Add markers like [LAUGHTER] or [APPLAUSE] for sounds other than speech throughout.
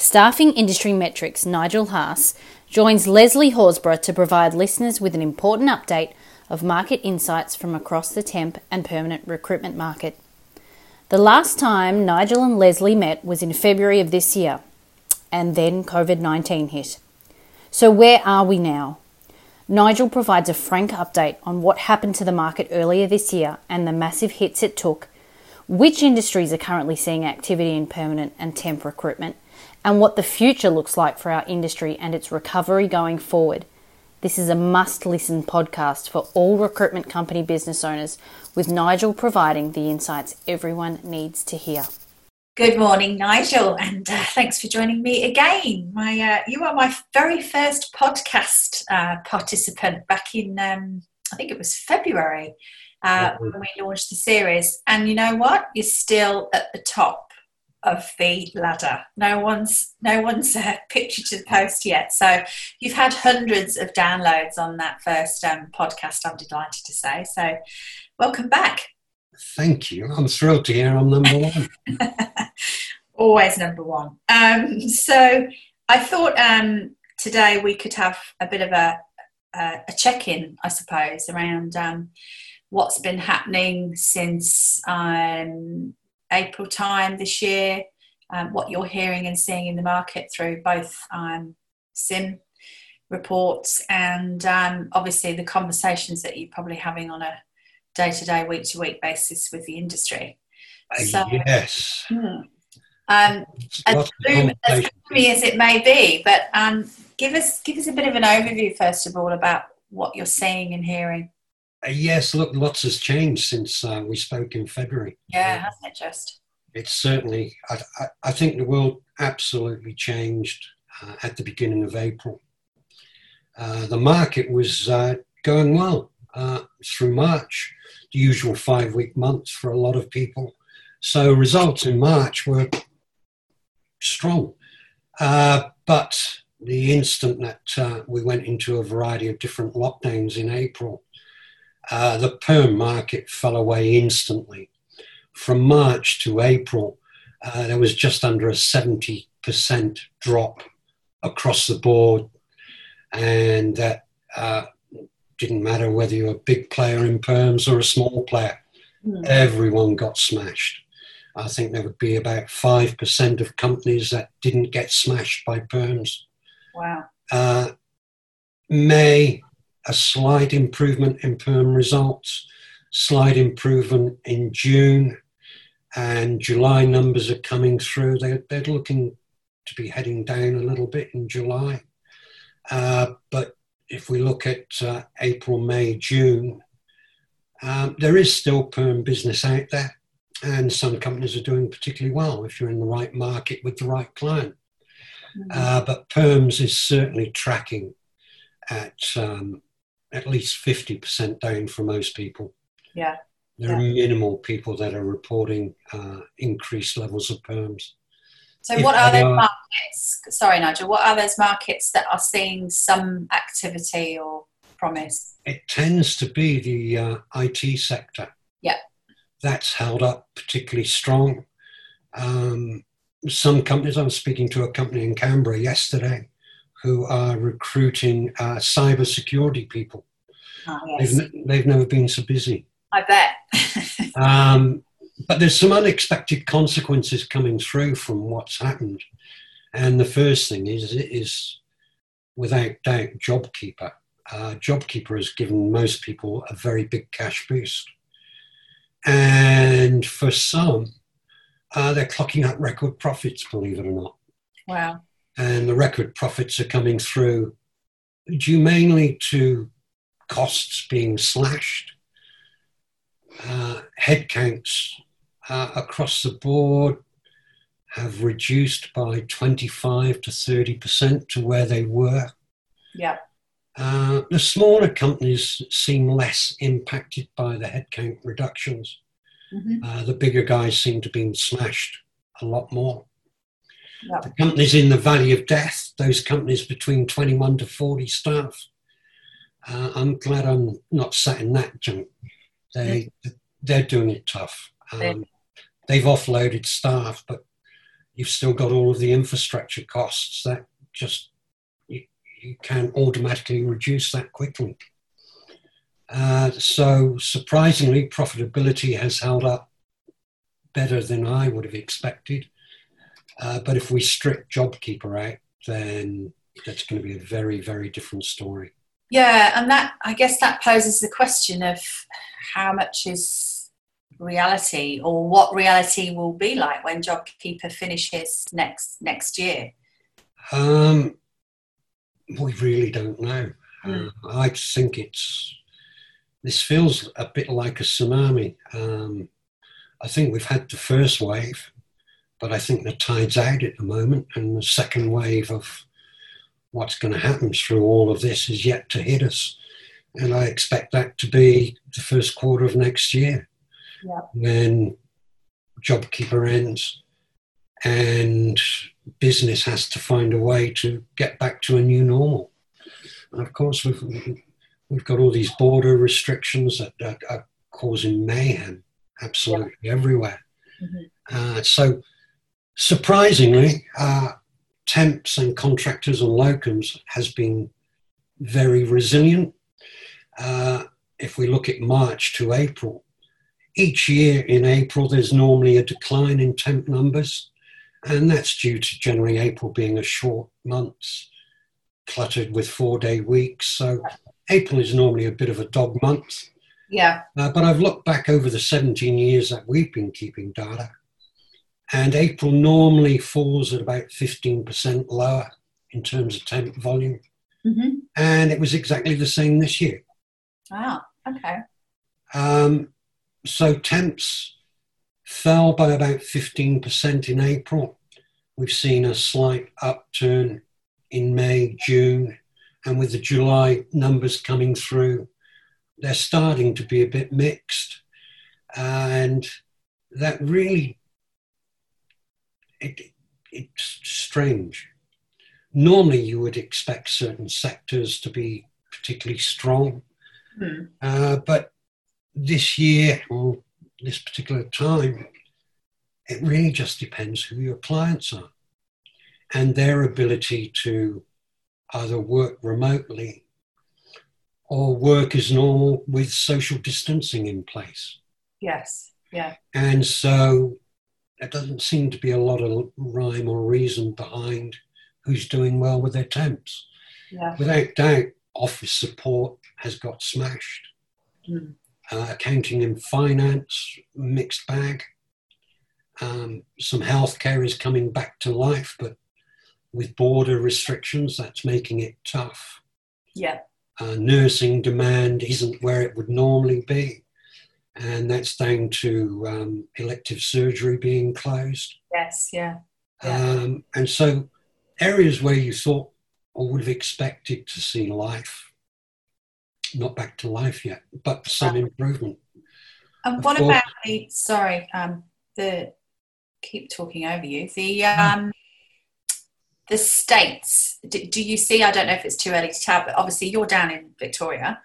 Staffing Industry Metrics Nigel Haas joins Leslie Horsburgh to provide listeners with an important update of market insights from across the temp and permanent recruitment market. The last time Nigel and Leslie met was in February of this year, and then COVID 19 hit. So, where are we now? Nigel provides a frank update on what happened to the market earlier this year and the massive hits it took, which industries are currently seeing activity in permanent and temp recruitment, and what the future looks like for our industry and its recovery going forward. This is a must listen podcast for all recruitment company business owners, with Nigel providing the insights everyone needs to hear. Good morning, Nigel, and uh, thanks for joining me again. My, uh, you are my very first podcast uh, participant back in, um, I think it was February uh, when we launched the series. And you know what? You're still at the top of the ladder. No one's no one's uh, [LAUGHS] picture to the post yet. So you've had hundreds of downloads on that first um, podcast. I'm delighted to say. So welcome back. Thank you. I'm thrilled to hear I'm number one. [LAUGHS] Always number one. Um, so I thought um, today we could have a bit of a, a, a check-in, I suppose, around um, what's been happening since um, April time this year, um, what you're hearing and seeing in the market through both um, SIM reports and um, obviously the conversations that you're probably having on a day to day, week to week basis with the industry. Uh, so, yes. Hmm. Um, as, gloomy, as gloomy as it may be, but um, give us give us a bit of an overview first of all about what you're seeing and hearing. Uh, yes, look, lots has changed since uh, we spoke in February. Yeah, uh, hasn't it just? It's certainly, I, I, I, think the world absolutely changed uh, at the beginning of April. Uh, the market was uh, going well through March, the usual five week months for a lot of people. So results in March were strong. but the instant that we went into a variety of different lockdowns in April, uh, the perm market fell away instantly. From March to April, uh, there was just under a 70% drop across the board. And that uh, didn't matter whether you're a big player in perms or a small player, mm. everyone got smashed. I think there would be about 5% of companies that didn't get smashed by perms. Wow. Uh, May a slight improvement in perm results, slight improvement in June, and July numbers are coming through. They're, they're looking to be heading down a little bit in July. Uh, but if we look at uh, April, May, June, um, there is still perm business out there, and some companies are doing particularly well if you're in the right market with the right client. Mm-hmm. Uh, but perms is certainly tracking at um, at least 50% down for most people. Yeah. There yeah. are minimal people that are reporting uh, increased levels of perms. So, if what are those markets? Sorry, Nigel. What are those markets that are seeing some activity or promise? It tends to be the uh, IT sector. Yeah. That's held up particularly strong. Um, some companies, I was speaking to a company in Canberra yesterday who are recruiting uh, cyber security people. Oh, yes. they've, they've never been so busy. I bet. [LAUGHS] um, but there's some unexpected consequences coming through from what's happened. And the first thing is, is without doubt, JobKeeper. Uh, JobKeeper has given most people a very big cash boost. And for some, uh, they're clocking up record profits, believe it or not. Wow and the record profits are coming through due mainly to costs being slashed, uh, headcounts uh, across the board have reduced by 25 to 30% to where they were. Yeah. Uh, the smaller companies seem less impacted by the headcount reductions. Mm-hmm. Uh, the bigger guys seem to be slashed a lot more. Yep. The companies in the valley of death, those companies between 21 to 40 staff, uh, I'm glad I'm not sat in that junk. They, they're doing it tough. Um, they've offloaded staff, but you've still got all of the infrastructure costs that just you, you can't automatically reduce that quickly. Uh, so surprisingly, profitability has held up better than I would have expected. Uh, but if we strip JobKeeper out, then that's going to be a very, very different story. Yeah, and that I guess that poses the question of how much is reality, or what reality will be like when JobKeeper finishes next next year. Um, we really don't know. Mm. Uh, I think it's this feels a bit like a tsunami. Um, I think we've had the first wave, but I think the tide's out at the moment, and the second wave of what's going to happen through all of this is yet to hit us. And I expect that to be the first quarter of next year yeah. when JobKeeper ends and business has to find a way to get back to a new normal. And of course, we've, we've got all these border restrictions that, that are causing mayhem absolutely yeah. everywhere. Mm-hmm. Uh, so, surprisingly, uh, temps and contractors and locums has been very resilient. Uh, if we look at March to April, each year in April there's normally a decline in temp numbers, and that's due to generally April being a short month, cluttered with four day weeks. So April is normally a bit of a dog month. Yeah. Uh, but I've looked back over the 17 years that we've been keeping data, and April normally falls at about 15% lower in terms of temp volume. Mm-hmm. And it was exactly the same this year. Wow, okay. Um, so temps fell by about 15% in April. We've seen a slight upturn in May, June, and with the July numbers coming through, they're starting to be a bit mixed. And that really, it, it's strange. Normally, you would expect certain sectors to be particularly strong. Mm. Uh, but this year, or this particular time, it really just depends who your clients are and their ability to either work remotely or work as normal with social distancing in place. Yes, yeah. And so there doesn't seem to be a lot of rhyme or reason behind who's doing well with their temps. Yeah. Without doubt, office support has got smashed. Mm. Uh, accounting and finance, mixed bag. Um, some healthcare is coming back to life, but with border restrictions, that's making it tough. Yeah uh, nursing demand isn't where it would normally be. And that's down to um, elective surgery being closed. Yes, yeah. yeah. Um, and so, areas where you thought or would have expected to see life, not back to life yet, but some improvement. And what about the, sorry, um, the, keep talking over you, the, um, the states do, do, you see i don't know if it's too early to tell but obviously you're down in victoria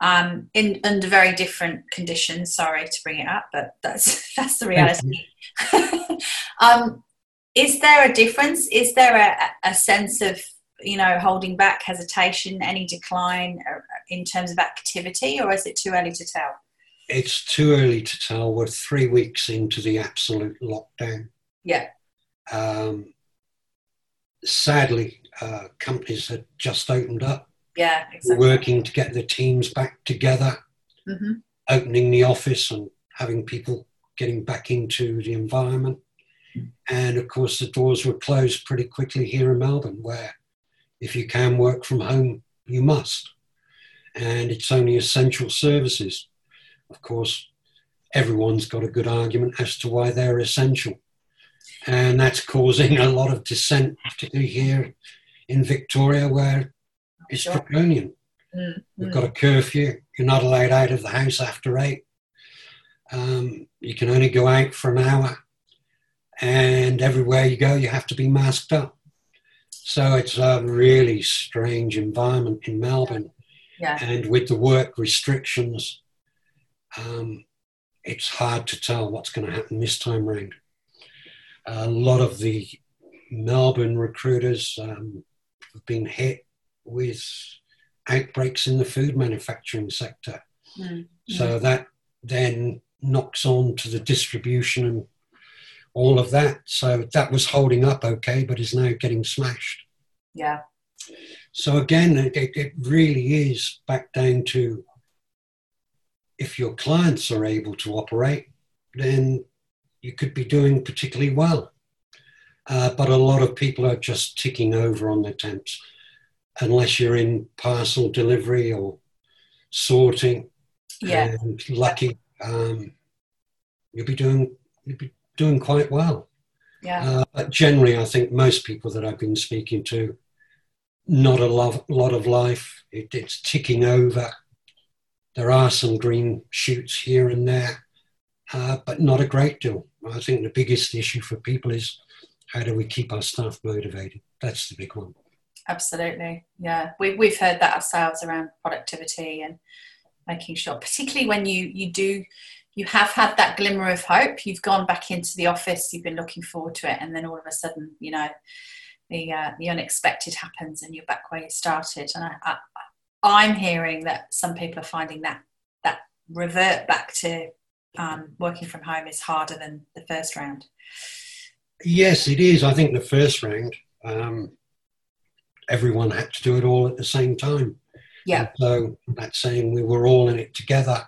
um, in under very different conditions sorry to bring it up but that's [LAUGHS] that's the reality. [LAUGHS] um, is there a difference? Is there a, a sense of you know holding back hesitation any decline uh, in terms of activity or is it too early to tell? It's too early to tell. We're three weeks into the absolute lockdown. Yeah. Um, sadly, uh, companies had just opened up. Yeah, exactly. Working to get the teams back together, mm-hmm. opening the office and having people getting back into the environment. And of course, the doors were closed pretty quickly here in Melbourne, where if you can work from home, you must. And it's only essential services. Of course, everyone's got a good argument as to why they're essential and that's causing a lot of dissent, particularly here in Victoria, where it's sure. draconian. Mm-hmm. We've got a curfew. You're not allowed out of the house after eight. Um, you can only go out for an hour, and everywhere you go, you have to be masked up. So it's a really strange environment in Melbourne. Yeah. And with the work restrictions, um, it's hard to tell what's going to happen this time round. A lot of the Melbourne recruiters um, have been hit with outbreaks in the food manufacturing sector. Mm. So that then knocks on to the distribution and all of that. So that was holding up okay, but is now getting smashed. Yeah. So again, it, it really is back down to if your clients are able to operate, then you could be doing particularly well. Uh, but a lot of people are just ticking over on their temps unless you're in parcel delivery or sorting. Yeah. And lucky, um, you'll be doing you'll be doing quite well. Yeah. Uh, but generally, I think most people that I've been speaking to, not a lot, lot of life. It, it's ticking over. There are some green shoots here and there, uh, but not a great deal. I think the biggest issue for people is how do we keep our staff motivated? That's the big one. Absolutely, yeah. We, we've heard that ourselves around productivity and making sure, particularly when you you do you have had that glimmer of hope. You've gone back into the office. You've been looking forward to it, and then all of a sudden, you know, the uh, the unexpected happens, and you're back where you started. And I, I, I'm hearing that some people are finding that that revert back to um, working from home is harder than the first round. Yes, it is. I think the first round, um, everyone had to do it all at the same time. Yeah. And so that's saying we were all in it together.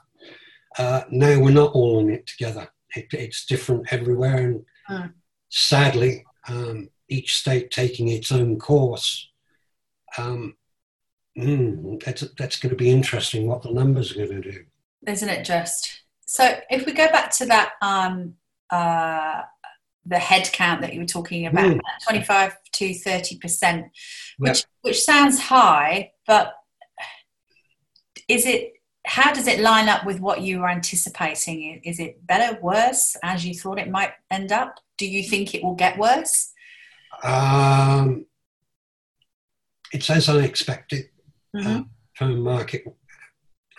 Uh, now we're not all in it together. It, it's different everywhere, and mm. sadly, um, each state taking its own course. Um, mm, that's that's going to be interesting. What the numbers are going to do, isn't it? Just so, if we go back to that, um, uh, the head count that you were talking about, mm. twenty-five to thirty percent, which yep. which sounds high, but is it how does it line up with what you were anticipating? Is it better, worse, as you thought it might end up? Do you think it will get worse? Um, it's as I expected. Mm-hmm. Uh, market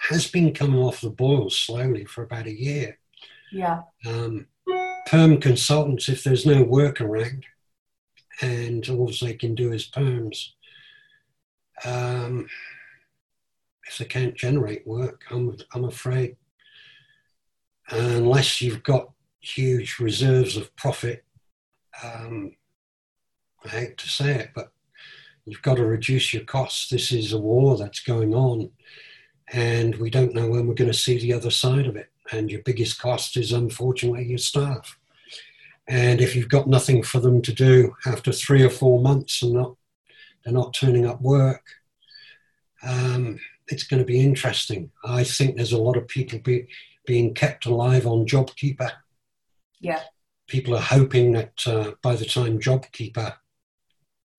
has been coming off the boil slowly for about a year. Yeah. Um, perm consultants, if there's no work around, and all they can do is perms. Um, if they can't generate work, I'm, I'm afraid, unless you've got huge reserves of profit, um, I hate to say it, but you've got to reduce your costs. This is a war that's going on, and we don't know when we're going to see the other side of it. And your biggest cost is unfortunately your staff. And if you've got nothing for them to do after three or four months and not they're not turning up work, um, it's going to be interesting. I think there's a lot of people be, being kept alive on JobKeeper. Yeah. People are hoping that uh, by the time JobKeeper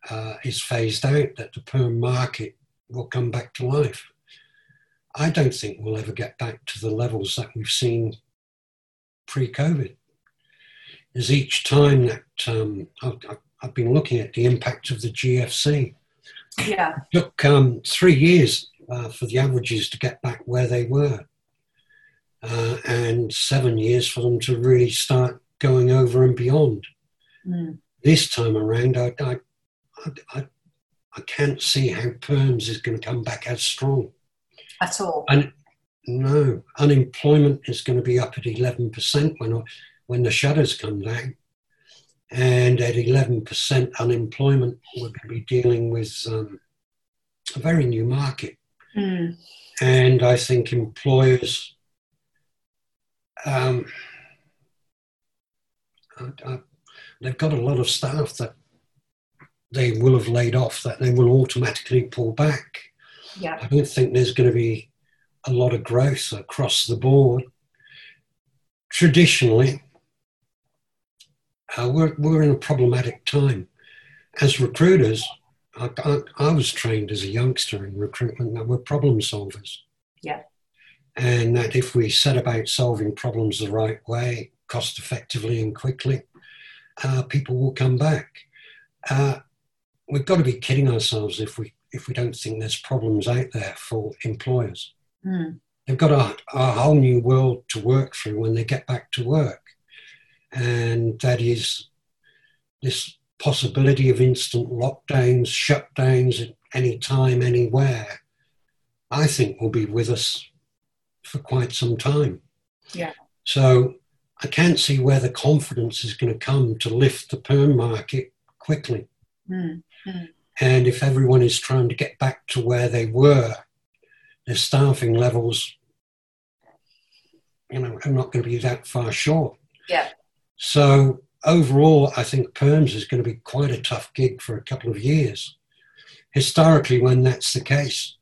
uh, is phased out, that the perm market will come back to life. I don't think we'll ever get back to the levels that we've seen pre-COVID. As each time that um, I've, I've been looking at the impact of the GFC, yeah. It took um, three years uh, for the averages to get back where they were, uh, and seven years for them to really start going over and beyond. Mm. This time around, I, I, I, I, can't see how perms is going to come back as strong at all. And no, unemployment is going to be up at eleven percent when when the shutters come down. And at 11% unemployment, we're going to be dealing with um, a very new market. Mm. And I think employers, um, they've got a lot of staff that they will have laid off that they will automatically pull back. Yeah. I don't think there's going to be a lot of growth across the board. Traditionally, uh, we're, we're in a problematic time. As recruiters, I, I, I, was trained as a youngster in recruitment that we're problem solvers. Yeah. And that if we set about solving problems the right way, cost effectively and quickly, uh, people will come back. Uh, we've got to be kidding ourselves if we if we don't think there's problems out there for employers. Mm. They've got a, a whole new world to work through when they get back to work and that is this possibility of instant lockdowns, shutdowns at any time, anywhere, I think will be with us for quite some time. Yeah. So I can't see where the confidence is going to come to lift the perm market quickly. Mm, mm. And if everyone is trying to get back to where they were, their staffing levels, you know, are not going to be that far short. Yeah. So overall, I think perms is going to be quite a tough gig for a couple of years. Historically, when that's the case,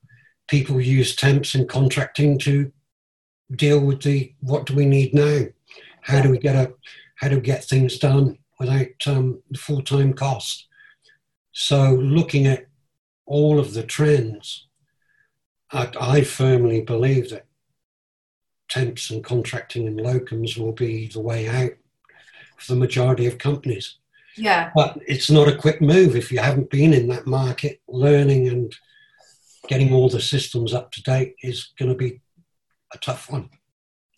people use temps and contracting to deal with the what do we need now? How do we get a how do we get things done without um, the full time cost? So looking at all of the trends, I, I firmly believe that temps and contracting and locums will be the way out for the majority of companies. Yeah. But it's not a quick move if you haven't been in that market. Learning and getting all the systems up to date is going to be a tough one.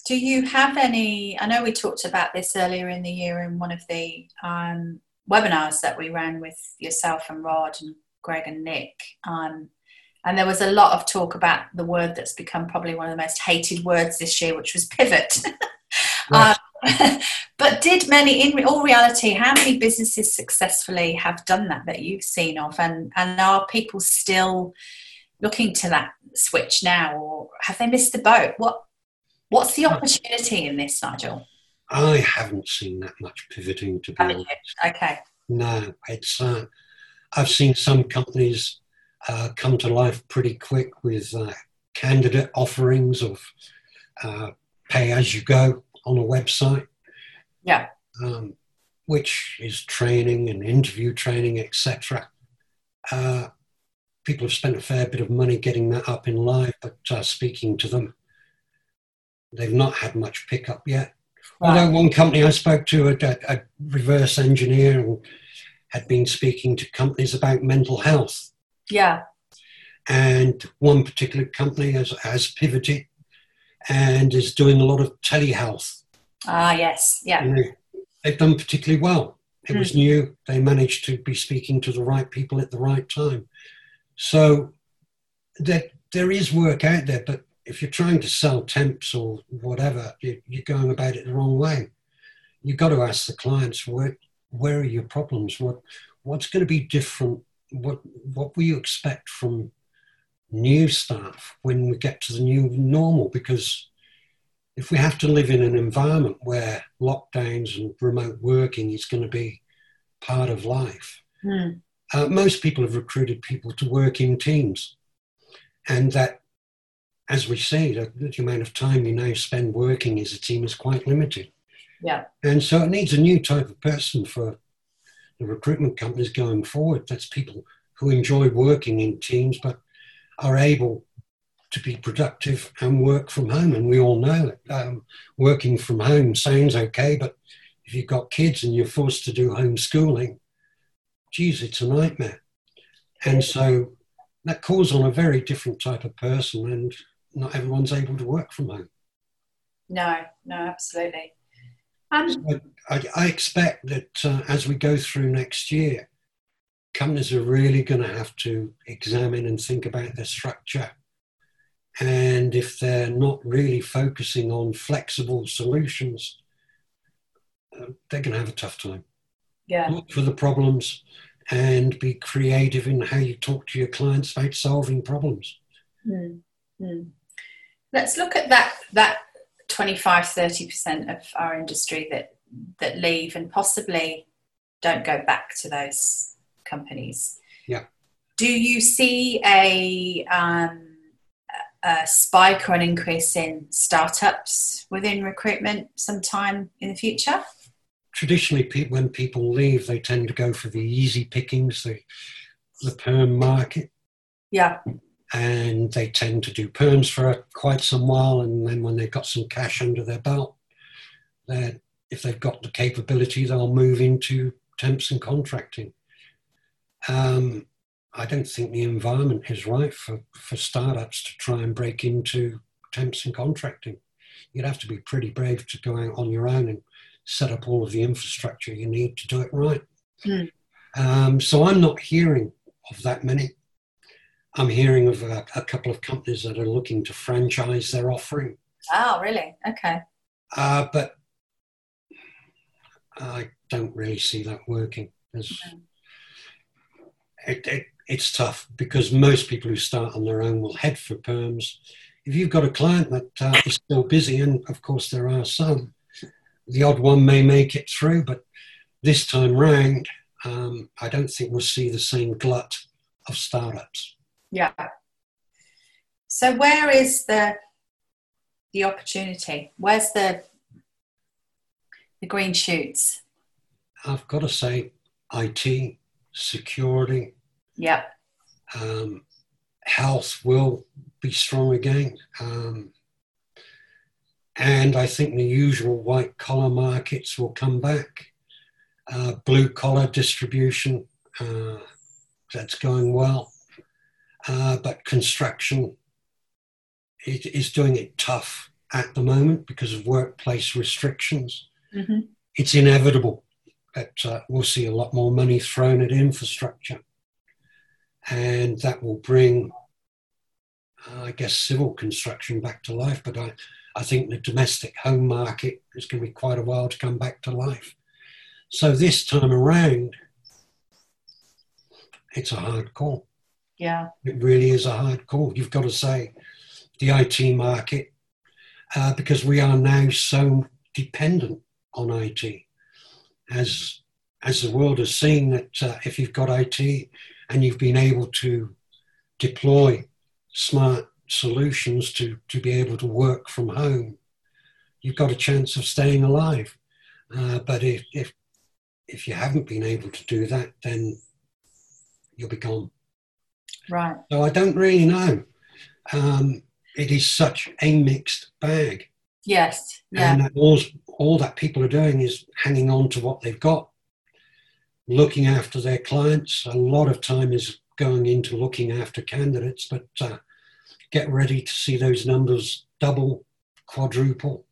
Do you have any? I know we talked about this earlier in the year in one of the um, webinars that we ran with yourself and Rod and Greg and Nick. Um, and there was a lot of talk about the word that's become probably one of the most hated words this year, which was pivot. [LAUGHS] um, [LAUGHS] but did many, in all reality, how many businesses successfully have done that that you've seen of? And, and are people still looking to that switch now, or have they missed the boat? What What's the opportunity in this, Nigel? I haven't seen that much pivoting to be Haven't honest. Okay. No, it's. Uh, I've seen some companies uh, come to life pretty quick with uh, candidate offerings of uh, pay as you go on a website, Yeah. um, which is training and interview training, etc. Uh, people have spent a fair bit of money getting that up in live, but uh, speaking to them, they've not had much pickup yet. Although one company I spoke to, a, a reverse engineer, and had been speaking to companies about mental health. Yeah. And one particular company has, has pivoted and is doing a lot of telehealth. Ah, yes. Yeah. You know, they've done particularly well. It was new. They managed to be speaking to the right people at the right time. So there, there is work out there, but if you're trying to sell temps or whatever, you, you're going about it the wrong way. You've got to ask the clients where where are your problems? What what's going to be different? What what will you expect from new staff when we get to the new normal? Because if we have to live in an environment where lockdowns and remote working is going to be part of life, Hmm. uh, most people have recruited people to work in teams, and that, as we say, the, the amount of time you now spend working as a team is quite limited. Yeah. And so it needs a new type of person for the recruitment companies going forward. That's people who enjoy working in teams but are able to be productive and work from home. And we all know that um, working from home sounds okay, but if you've got kids and you're forced to do homeschooling, geez, it's a nightmare. And so that calls on a very different type of person, and not everyone's able to work from home. No, no, absolutely. Um, I, I expect that uh, as we go through next year, companies are really going to have to examine and think about their structure. And if they're not really focusing on flexible solutions, uh, they're going to have a tough time. yeah. Look for the problems and be creative in how you talk to your clients about solving problems. Hmm. Hmm. Let's look at that that 25 30% of our industry that that leave and possibly don't go back to those companies. Yeah. Do you see a um, a spike or an increase in startups within recruitment sometime in the future? Traditionally, pe- when people leave, they tend to go for the easy pickings, the, the perm market. Yeah. And they tend to do perms for quite some while and then when they've got some cash under their belt if they've got the capability they'll move into temps and contracting um, i don't think the environment is right for, for startups to try and break into temps and contracting you'd have to be pretty brave to go out on your own and set up all of the infrastructure you need to do it right Mm. Um, so I'm not hearing of that many. I'm hearing of a, a, couple of companies that are looking to franchise their offering. Oh, really? Okay. Uh, but I don't really see that working. Mm. It, it, it's tough because most people who start on their own will head for perms. If you've got a client that uh, is still busy, and of course there are some, the odd one may make it through, but this time round, um, I don't think we'll see the same glut of startups. Yeah. So where is the the opportunity? Where's the the green shoots? I've got to say, IT, security, yeah, um, health will be strong again, um, and I think the usual white collar markets will come back. Uh, blue collar distribution uh, that's going well. Uh, but construction it is doing it tough at the moment because of workplace restrictions. Mm-hmm. It's inevitable that uh, we'll see a lot more money thrown at infrastructure, and that will bring, uh, I guess, civil construction back to life. But I, I think the domestic home market is going to be quite a while to come back to life. So this time around, it's a hard call. Yeah. It really is a hard call. You've got to say the IT market uh, because we are now so dependent on IT. As, as the world has seen that uh, if you've got IT and you've been able to deploy smart solutions to, to be able to work from home, you've got a chance of staying alive. Uh, but if, if, if you haven't been able to do that, then you'll be gone. Right. So I don't really know. Um, it is such a mixed bag. Yes. Yeah. And all, all that people are doing is hanging on to what they've got, looking after their clients. A lot of time is going into looking after candidates, but uh, get ready to see those numbers double, quadruple.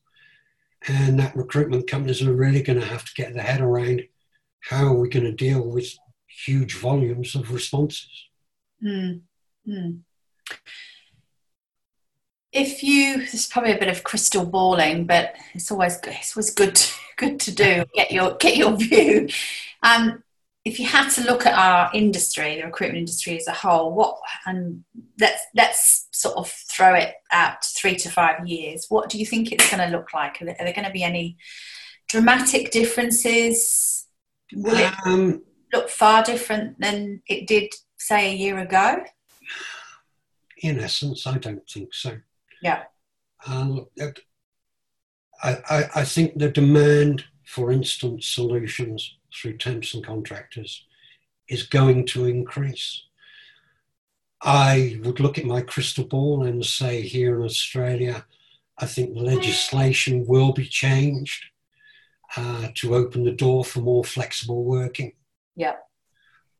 And that recruitment companies are really going to have to get their head around how are we going to deal with huge volumes of responses. Mm. Mm. If you, this is probably a bit of crystal balling, but it's always good. It's always good, to, [LAUGHS] good to do. Get your get your view. Um, if you had to look at our industry, the recruitment industry as a whole, what and let's let's sort of throw it out three to five years. What do you think it's going to look like? Are there, there going to be any dramatic differences? Will it um, look far different than it did say a year ago? In essence, I don't think so. Yeah. Uh, I, I, I think the demand for instant solutions through temps and contractors is going to increase. I would look at my crystal ball and say here in Australia, I think legislation will be changed uh, to open the door for more flexible working. Yeah.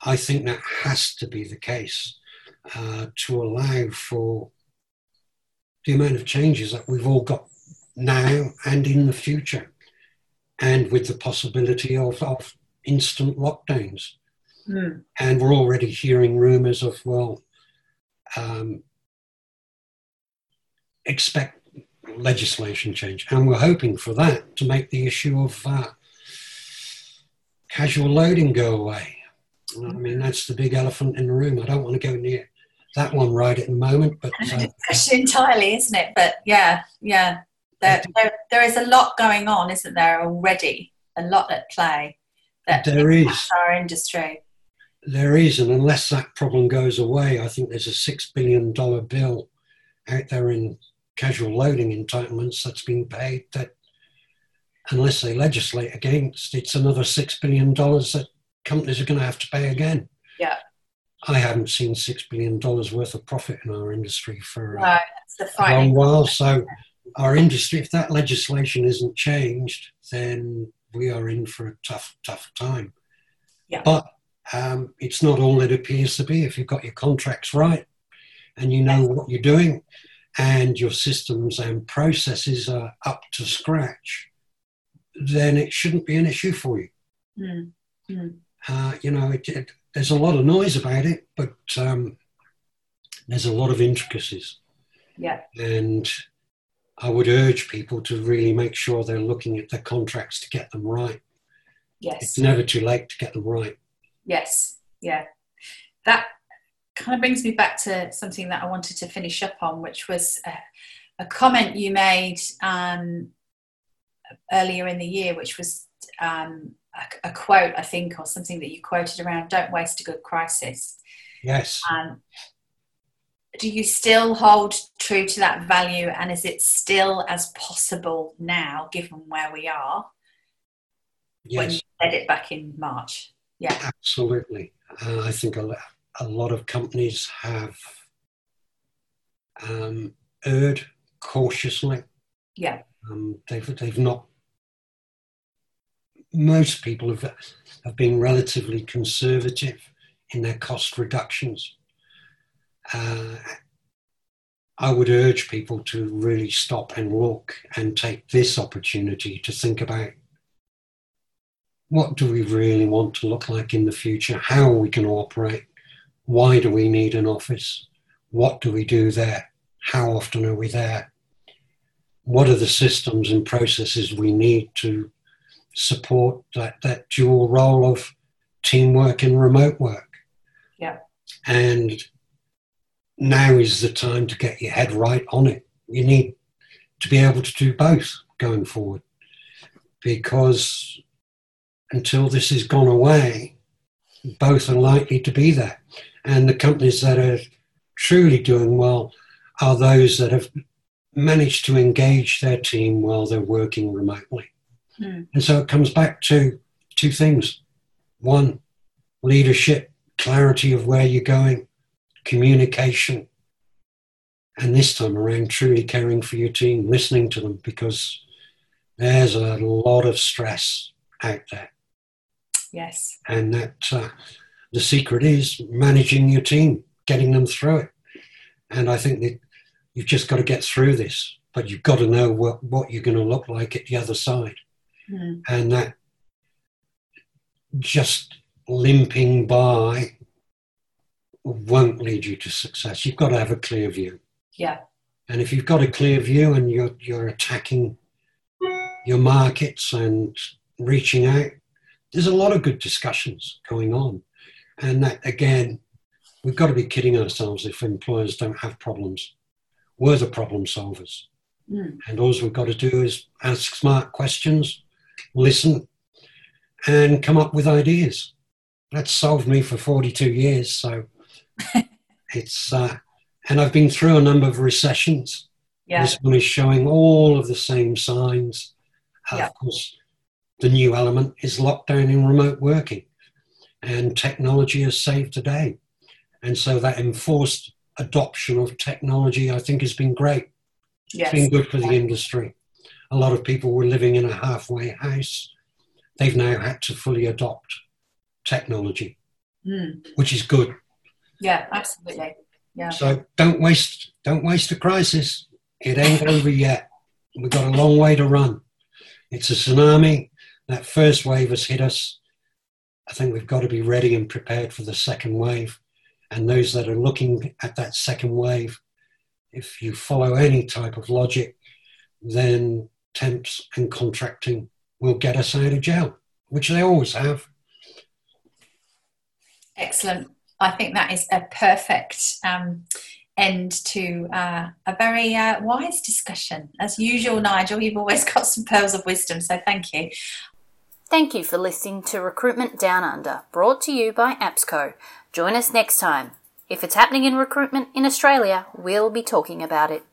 I think that has to be the case uh, to allow for the amount of changes that we've all got now and in the future, and with the possibility of, of instant lockdowns. Mm. And we're already hearing rumours of, well, um, expect legislation change. And we're hoping for that to make the issue of uh, casual loading go away. I mean, that's the big elephant in the room. I don't want to go near that one right at the moment, but uh, entirely, isn't it? But yeah, yeah, there, there, there is a lot going on, isn't there? Already, a lot at play. That there is our industry. There is, and unless that problem goes away, I think there's a six billion dollar bill out there in casual loading entitlements that's been paid. That unless they legislate against, it's another six billion dollars that companies are going to have to pay again. Yeah. I haven't seen six billion dollars worth of profit in our industry for uh, a long while. So our industry, if that legislation isn't changed, then we are in for a tough, tough time. Yeah. But um, it's not all it appears to be. If you've got your contracts right and you know what you're doing, and your systems and processes are up to scratch, then it shouldn't be an issue for you. Mm. Mm. Uh, you know, it, it, there's a lot of noise about it, but um, there's a lot of intricacies. Yeah. And I would urge people to really make sure they're looking at their contracts to get them right. Yes. It's never too late to get them right. Yes. Yeah. That kind of brings me back to something that I wanted to finish up on, which was a, a comment you made um, earlier in the year, which was um, a, a, quote, I think, or something that you quoted around don't waste a good crisis. Yes. Um, do you still hold true to that value and is it still as possible now given where we are yes. when you said it back in march yeah absolutely uh, i think a, a lot of companies have um, erred cautiously yeah um, they've, they've not most people have, have been relatively conservative in their cost reductions uh, I would urge people to really stop and look and take this opportunity to think about what do we really want to look like in the future? How we to operate? Why do we need an office? What do we do there? How often are we there? What are the systems and processes we need to support that, that dual role of teamwork and remote work? Yeah. And now is the time to get your head right on it. You need to be able to do both going forward because until this has gone away, both are likely to be there. And the companies that are truly doing well are those that have managed to engage their team while they're working remotely. Mm. And so it comes back to two things one, leadership, clarity of where you're going, communication, and this time around, truly caring for your team, listening to them because there's a lot of stress out there. Yes. And that uh, the secret is managing your team, getting them through it. And I think that you've just got to get through this, but you've got to know what, what you're going to look like at the other side. Mm. And that just limping by won't lead you to success. You've got to have a clear view. Yeah. And if you've got a clear view and you're you're attacking your markets and reaching out, there's a lot of good discussions going on. And that again, we've got to be kidding ourselves if employers don't have problems. We're the problem solvers. Mm. And all we've got to do is ask smart questions, listen, and come up with ideas. That's solved me for 42 years. So [LAUGHS] it's uh, and I've been through a number of recessions. Yeah. This one is showing all of the same signs. Uh, yeah. Of course, the new element is lockdown and remote working, and technology has saved today, and so that enforced adoption of technology, I think, has been great. Yes. It's been good for the industry. A lot of people were living in a halfway house. They've now had to fully adopt technology, mm. which is good yeah, absolutely. Yeah. So don't waste don't waste a crisis. It ain't [LAUGHS] over yet. We've got a long way to run. It's a tsunami. That first wave has hit us. I think we've got to be ready and prepared for the second wave. And those that are looking at that second wave, if you follow any type of logic, then temps and contracting will get us out of jail, which they always have. Excellent. I think that is a perfect um, end to uh, a very uh, wise discussion. As usual, Nigel, you've always [LAUGHS] got some pearls of wisdom, so thank you. Thank you for listening to Recruitment Down Under, brought to you by APSCO. Join us next time. If it's happening in recruitment in Australia, we'll be talking about it.